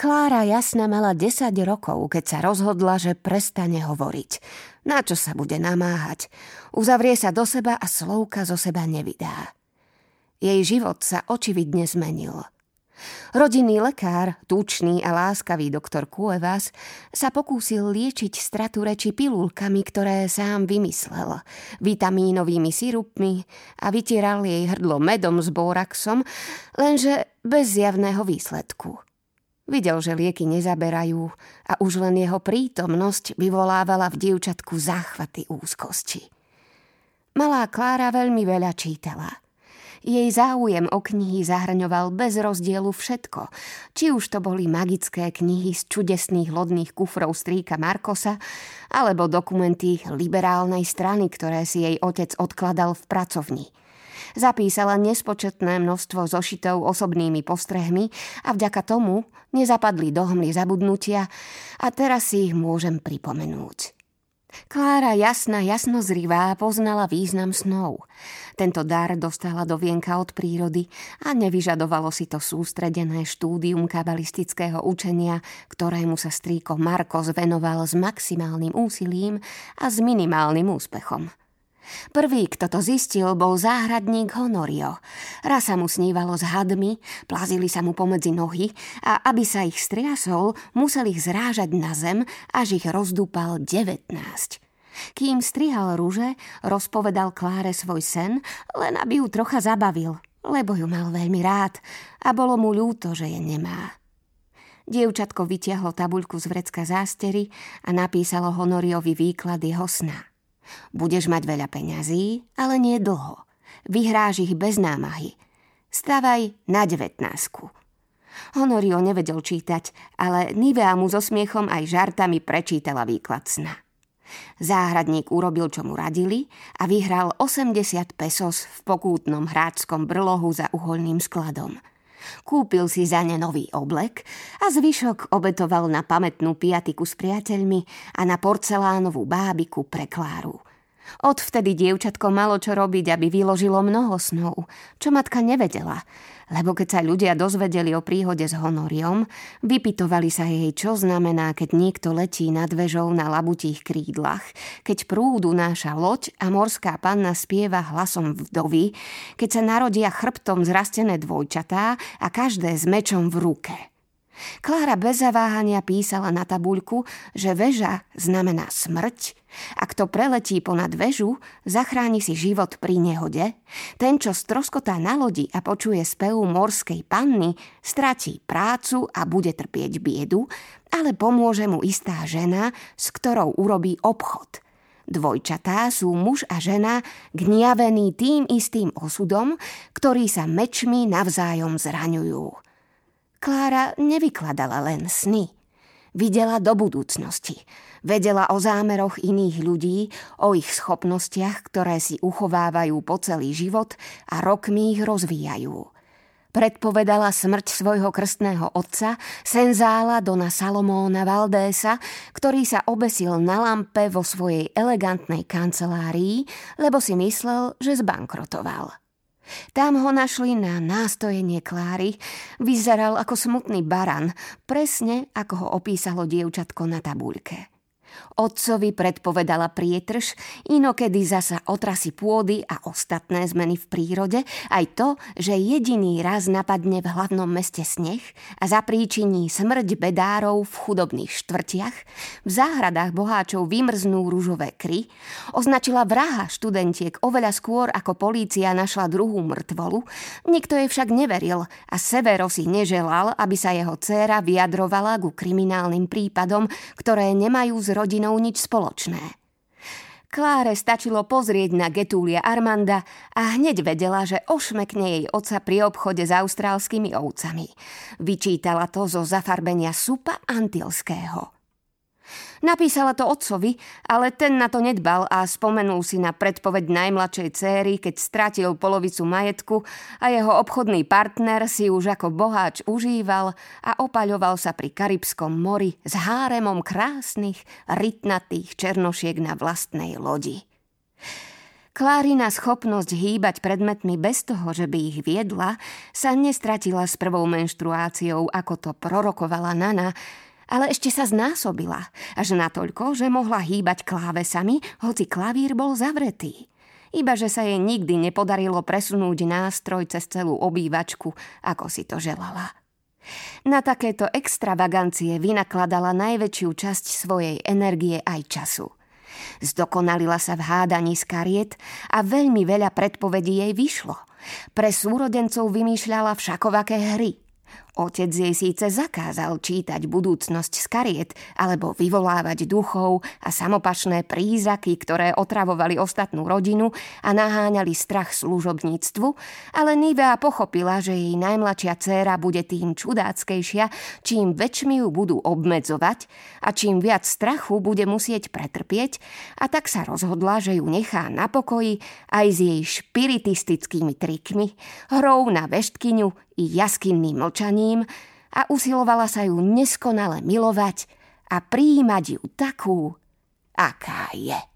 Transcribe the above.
Klára jasná mala 10 rokov, keď sa rozhodla, že prestane hovoriť. Na čo sa bude namáhať? Uzavrie sa do seba a slovka zo seba nevydá. Jej život sa očividne zmenil. Rodinný lekár, tučný a láskavý doktor Kuevas, sa pokúsil liečiť stratu reči pilulkami, ktoré sám vymyslel, vitamínovými sirupmi a vytieral jej hrdlo medom s boraxom, lenže bez zjavného výsledku. Videl, že lieky nezaberajú a už len jeho prítomnosť vyvolávala v dievčatku záchvaty úzkosti. Malá Klára veľmi veľa čítala – jej záujem o knihy zahrňoval bez rozdielu všetko. Či už to boli magické knihy z čudesných lodných kufrov strýka Markosa, alebo dokumenty liberálnej strany, ktoré si jej otec odkladal v pracovni. Zapísala nespočetné množstvo zošitov osobnými postrehmi a vďaka tomu nezapadli do hmly zabudnutia a teraz si ich môžem pripomenúť. Klára jasná, jasnozrivá poznala význam snov. Tento dar dostala do vienka od prírody a nevyžadovalo si to sústredené štúdium kabalistického učenia, ktorému sa strýko Markos venoval s maximálnym úsilím a s minimálnym úspechom. Prvý, kto to zistil, bol záhradník Honorio. Raz sa mu snívalo s hadmi, plazili sa mu pomedzi nohy a aby sa ich striasol, musel ich zrážať na zem, až ich rozdúpal 19. Kým strihal rúže, rozpovedal Kláre svoj sen, len aby ju trocha zabavil, lebo ju mal veľmi rád a bolo mu ľúto, že je nemá. Dievčatko vytiahlo tabuľku z vrecka zástery a napísalo Honoriovi výklad jeho sna. Budeš mať veľa peňazí, ale nie dlho. Vyhráš ich bez námahy. Stavaj na 19. Honorio nevedel čítať, ale Nivea mu so smiechom aj žartami prečítala výklad sna. Záhradník urobil, čo mu radili a vyhral 80 pesos v pokútnom hráčskom brlohu za uholným skladom – Kúpil si za ne nový oblek a zvyšok obetoval na pamätnú piatiku s priateľmi a na porcelánovú bábiku pre Kláru. Odvtedy dievčatko malo čo robiť, aby vyložilo mnoho snov, čo matka nevedela, lebo keď sa ľudia dozvedeli o príhode s Honoriom, vypitovali sa jej, čo znamená, keď niekto letí nad vežou na labutých krídlach, keď prúdu náša loď a morská panna spieva hlasom vdovy, keď sa narodia chrbtom zrastené dvojčatá a každé s mečom v ruke. Klára bez zaváhania písala na tabuľku, že väža znamená smrť a kto preletí ponad väžu, zachráni si život pri nehode. Ten, čo stroskotá na lodi a počuje spevu morskej panny, stratí prácu a bude trpieť biedu, ale pomôže mu istá žena, s ktorou urobí obchod – Dvojčatá sú muž a žena gniavení tým istým osudom, ktorí sa mečmi navzájom zraňujú. Klára nevykladala len sny. Videla do budúcnosti. Vedela o zámeroch iných ľudí, o ich schopnostiach, ktoré si uchovávajú po celý život a rokmi ich rozvíjajú. Predpovedala smrť svojho krstného otca, senzála Dona Salomóna Valdésa, ktorý sa obesil na lampe vo svojej elegantnej kancelárii, lebo si myslel, že zbankrotoval. Tam ho našli na nástojenie Kláry. Vyzeral ako smutný baran, presne ako ho opísalo dievčatko na tabuľke. Otcovi predpovedala prietrž, inokedy zasa otrasy pôdy a ostatné zmeny v prírode, aj to, že jediný raz napadne v hlavnom meste sneh a zapríčiní smrť bedárov v chudobných štvrtiach, v záhradách boháčov vymrznú rúžové kry, označila vraha študentiek oveľa skôr ako polícia našla druhú mŕtvolu, nikto jej však neveril a Severo si neželal, aby sa jeho dcéra vyjadrovala ku kriminálnym prípadom, ktoré nemajú z rodinou nič spoločné. Kláre stačilo pozrieť na Getúlia Armanda a hneď vedela, že ošmekne jej oca pri obchode s austrálskymi ovcami. Vyčítala to zo zafarbenia supa antilského. Napísala to otcovi, ale ten na to nedbal a spomenul si na predpoveď najmladšej céry, keď stratil polovicu majetku a jeho obchodný partner si už ako boháč užíval a opaľoval sa pri Karibskom mori s háremom krásnych, rytnatých černošiek na vlastnej lodi. Klárina schopnosť hýbať predmetmi bez toho, že by ich viedla, sa nestratila s prvou menštruáciou, ako to prorokovala Nana, ale ešte sa znásobila, až natoľko, že mohla hýbať klávesami, hoci klavír bol zavretý. Iba že sa jej nikdy nepodarilo presunúť nástroj cez celú obývačku, ako si to želala. Na takéto extravagancie vynakladala najväčšiu časť svojej energie aj času – Zdokonalila sa v hádaní z kariet a veľmi veľa predpovedí jej vyšlo. Pre súrodencov vymýšľala všakovaké hry – Otec jej síce zakázal čítať budúcnosť z kariet alebo vyvolávať duchov a samopašné prízaky, ktoré otravovali ostatnú rodinu a naháňali strach služobníctvu, ale Nivea pochopila, že jej najmladšia dcéra bude tým čudáckejšia, čím väčšmi ju budú obmedzovať a čím viac strachu bude musieť pretrpieť a tak sa rozhodla, že ju nechá na pokoji aj s jej špiritistickými trikmi, hrou na veštkyňu i jaskinným mlčaním a usilovala sa ju neskonale milovať a prijímať ju takú, aká je.